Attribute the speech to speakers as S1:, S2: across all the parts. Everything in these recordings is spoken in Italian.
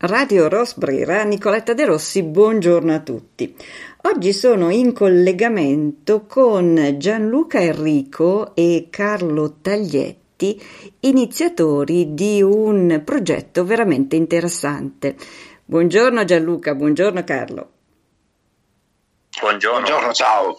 S1: Radio Rosbrera, Nicoletta De Rossi, buongiorno a tutti. Oggi sono in collegamento con Gianluca Enrico e Carlo Taglietti, iniziatori di un progetto veramente interessante. Buongiorno Gianluca, buongiorno Carlo.
S2: Buongiorno. buongiorno, ciao.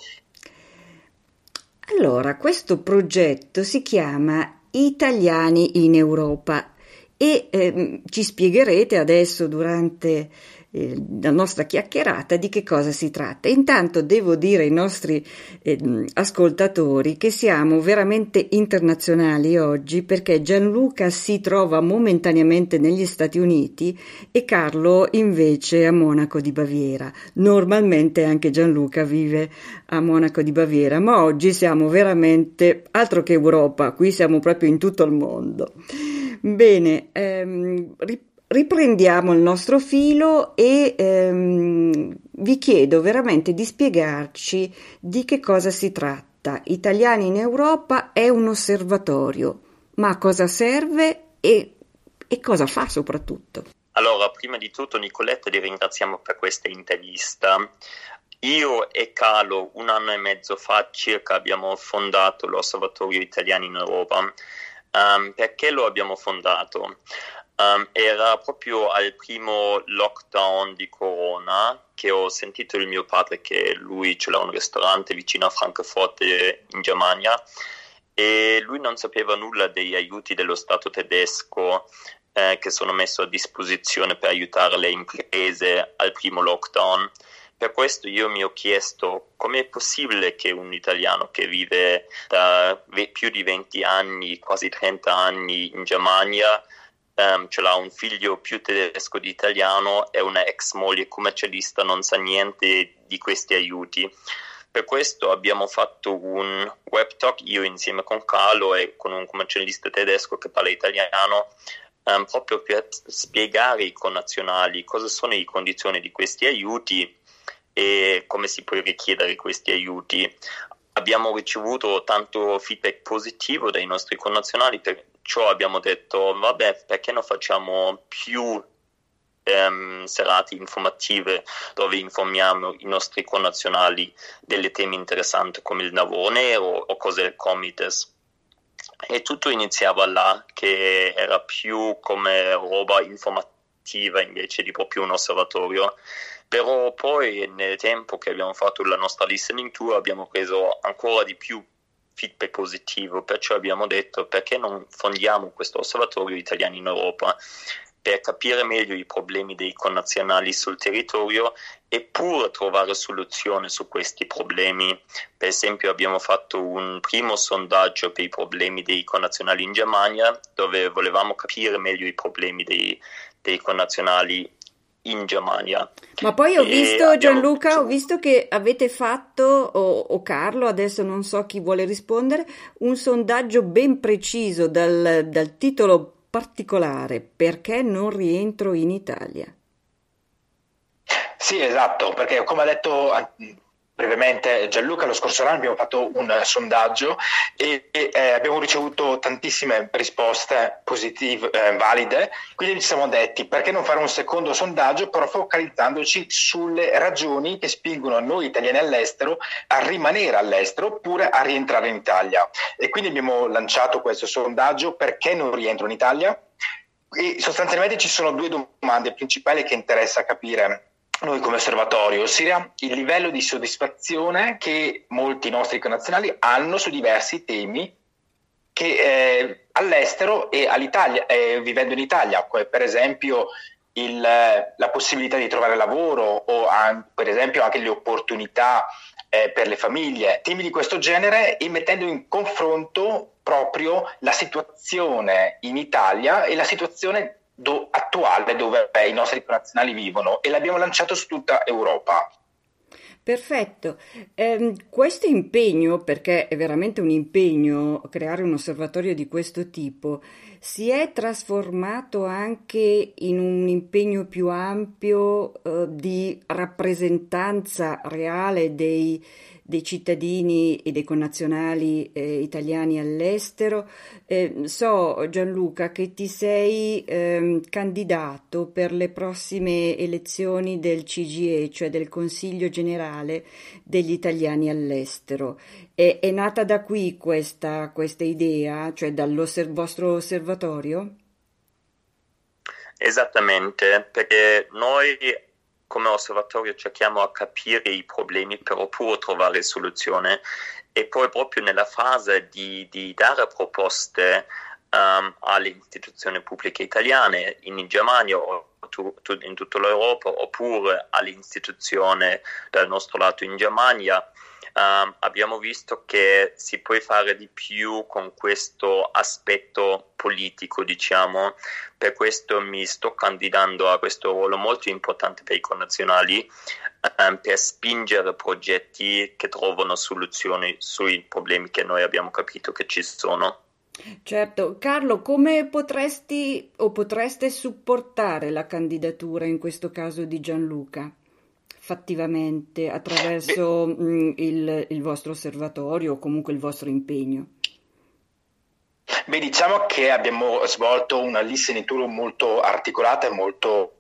S1: Allora, questo progetto si chiama Italiani in Europa e eh, ci spiegherete adesso durante eh, la nostra chiacchierata di che cosa si tratta. Intanto devo dire ai nostri eh, ascoltatori che siamo veramente internazionali oggi perché Gianluca si trova momentaneamente negli Stati Uniti e Carlo invece a Monaco di Baviera. Normalmente anche Gianluca vive a Monaco di Baviera, ma oggi siamo veramente altro che Europa, qui siamo proprio in tutto il mondo. Bene, ehm, riprendiamo il nostro filo e ehm, vi chiedo veramente di spiegarci di che cosa si tratta. Italiani in Europa è un osservatorio, ma a cosa serve e, e cosa fa soprattutto?
S2: Allora, prima di tutto Nicoletta ti ringraziamo per questa intervista. Io e Carlo un anno e mezzo fa circa abbiamo fondato l'Osservatorio Italiani in Europa. Um, perché lo abbiamo fondato? Um, era proprio al primo lockdown di Corona che ho sentito il mio padre che lui ce l'ha un ristorante vicino a Francoforte in Germania e lui non sapeva nulla degli aiuti dello Stato tedesco eh, che sono messi a disposizione per aiutare le imprese al primo lockdown. Per questo io mi ho chiesto come è possibile che un italiano che vive da più di 20 anni, quasi 30 anni in Germania, um, ce l'ha un figlio più tedesco di italiano e una ex moglie commercialista non sa niente di questi aiuti. Per questo abbiamo fatto un web talk io insieme con Carlo e con un commercialista tedesco che parla italiano um, proprio per spiegare ai connazionali cosa sono le condizioni di questi aiuti e come si può richiedere questi aiuti. Abbiamo ricevuto tanto feedback positivo dai nostri connazionali per perciò abbiamo detto, vabbè, perché non facciamo più ehm, serate informative dove informiamo i nostri connazionali delle temi interessanti come il lavoro nero o cose del Comites. E tutto iniziava là, che era più come roba informativa invece di proprio un osservatorio. Però poi nel tempo che abbiamo fatto la nostra listening tour abbiamo preso ancora di più feedback positivo, perciò abbiamo detto perché non fondiamo questo osservatorio italiano in Europa per capire meglio i problemi dei connazionali sul territorio e pur trovare soluzioni su questi problemi. Per esempio abbiamo fatto un primo sondaggio per i problemi dei connazionali in Germania dove volevamo capire meglio i problemi dei, dei connazionali in Germania.
S1: Ma poi ho visto, Gianluca, ho visto che avete fatto, o, o, Carlo, adesso non so chi vuole rispondere, un sondaggio ben preciso dal, dal titolo particolare, perché non rientro in Italia?
S3: Sì, esatto, perché come ha detto brevemente Gianluca, lo scorso anno abbiamo fatto un sondaggio e, e eh, abbiamo ricevuto tantissime risposte positive, eh, valide, quindi ci siamo detti perché non fare un secondo sondaggio però focalizzandoci sulle ragioni che spingono noi italiani all'estero a rimanere all'estero oppure a rientrare in Italia. E quindi abbiamo lanciato questo sondaggio perché non rientro in Italia? E sostanzialmente ci sono due domande principali che interessa capire noi come osservatorio, ossia il livello di soddisfazione che molti nostri connazionali hanno su diversi temi che eh, all'estero e all'Italia, eh, vivendo in Italia, per esempio il, la possibilità di trovare lavoro o an- per esempio anche le opportunità eh, per le famiglie, temi di questo genere e mettendo in confronto proprio la situazione in Italia e la situazione do, attuale dove i nostri nazionali vivono e l'abbiamo lanciato su tutta Europa.
S1: Perfetto. Eh, questo impegno, perché è veramente un impegno creare un osservatorio di questo tipo, si è trasformato anche in un impegno più ampio eh, di rappresentanza reale dei, dei cittadini e dei connazionali eh, italiani all'estero. Eh, so Gianluca che ti sei ehm, candidato per le prossime elezioni del CGE, cioè del Consiglio generale degli italiani all'estero. È, è nata da qui questa, questa idea, cioè dal vostro osservatorio?
S2: Esattamente, perché noi come osservatorio cerchiamo a capire i problemi per oppure trovare soluzioni e poi proprio nella fase di, di dare proposte um, alle istituzioni pubbliche italiane in Germania o tu, tu, in tutta l'Europa oppure alle istituzioni dal nostro lato in Germania Um, abbiamo visto che si può fare di più con questo aspetto politico, diciamo, per questo mi sto candidando a questo ruolo molto importante per i connazionali um, per spingere progetti che trovano soluzioni sui problemi che noi abbiamo capito che ci sono.
S1: Certo, Carlo, come potresti o potreste supportare la candidatura in questo caso di Gianluca? Fattivamente attraverso mh, il, il vostro osservatorio o comunque il vostro impegno?
S3: Beh, diciamo che abbiamo svolto una listening tour molto articolata e molto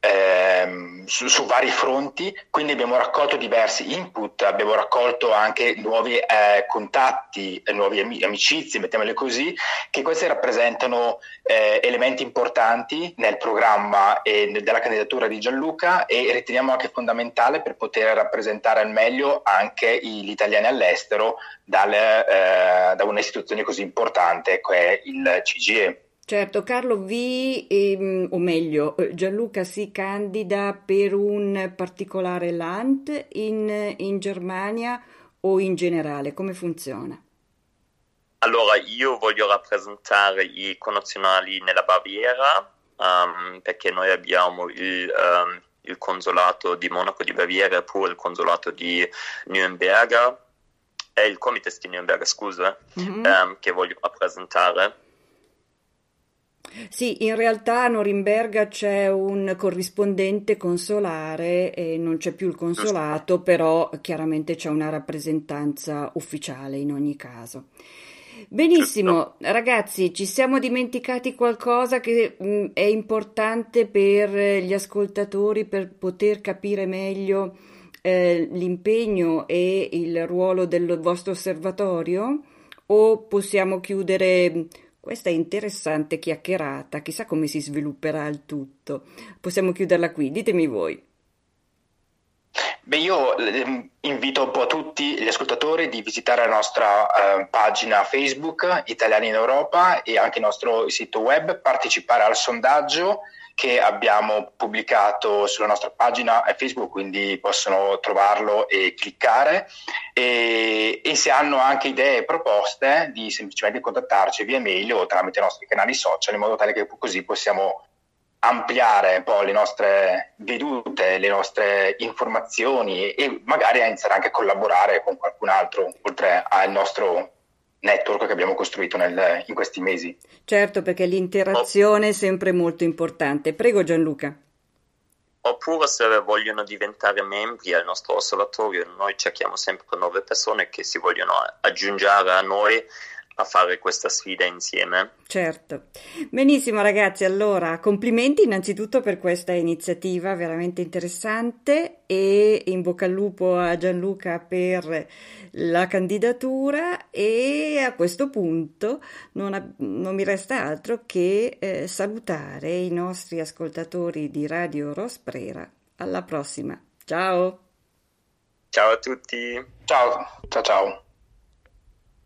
S3: ehm, su, su, vari fronti, quindi abbiamo raccolto diversi input, abbiamo raccolto anche nuovi eh, contatti, nuove am- amicizie, mettiamole così, che questi rappresentano eh, elementi importanti nel programma e della candidatura di Gianluca e riteniamo anche fondamentale per poter rappresentare al meglio anche gli italiani all'estero dal, eh, da un'istituzione così importante è il CGE.
S1: Certo, Carlo vi, ehm, o meglio, eh, Gianluca si candida per un particolare land in, in Germania o in generale? Come funziona?
S2: Allora, io voglio rappresentare i connazionali nella Baviera um, perché noi abbiamo il, um, il, consolato di Monaco di Baviera e pure il consolato di Nürnberg, è il Comites di Nürnberg, scusa, mm-hmm. um, che voglio rappresentare.
S1: Sì, in realtà a Norimberga c'è un corrispondente consolare e non c'è più il consolato, però chiaramente c'è una rappresentanza ufficiale in ogni caso. Benissimo, ragazzi, ci siamo dimenticati qualcosa che mh, mm, è importante per gli ascoltatori per poter capire meglio eh, l'impegno e il ruolo del vostro osservatorio? O possiamo chiudere questa interessante chiacchierata, chissà come si svilupperà il tutto. Possiamo chiuderla qui, ditemi voi.
S3: Beh, io ehm, invito un po' tutti gli ascoltatori di visitare la nostra eh, pagina Facebook Italiani in Europa e anche il nostro sito web, partecipare al sondaggio che abbiamo pubblicato sulla nostra pagina Facebook, quindi possono trovarlo e cliccare. E, e se hanno anche idee e proposte, di semplicemente contattarci via mail o tramite i nostri canali social, in modo tale che così possiamo ampliare un po' le nostre vedute, le nostre informazioni e magari iniziare anche a collaborare con qualcun altro, oltre al nostro network che abbiamo costruito nel, in questi mesi.
S1: Certo, perché l'interazione è sempre molto importante. Prego Gianluca.
S2: Oppure se vogliono diventare membri al nostro osservatorio, noi cerchiamo sempre nuove persone che si vogliono aggiungere a noi a fare questa sfida insieme.
S1: Certo. Benissimo ragazzi, allora complimenti innanzitutto per questa iniziativa veramente interessante e in bocca al lupo a Gianluca per la candidatura e a questo punto non, ha, non mi resta altro che eh, salutare i nostri ascoltatori di Radio Rosprera. Alla prossima. Ciao.
S2: Ciao a tutti.
S3: Ciao, ciao ciao.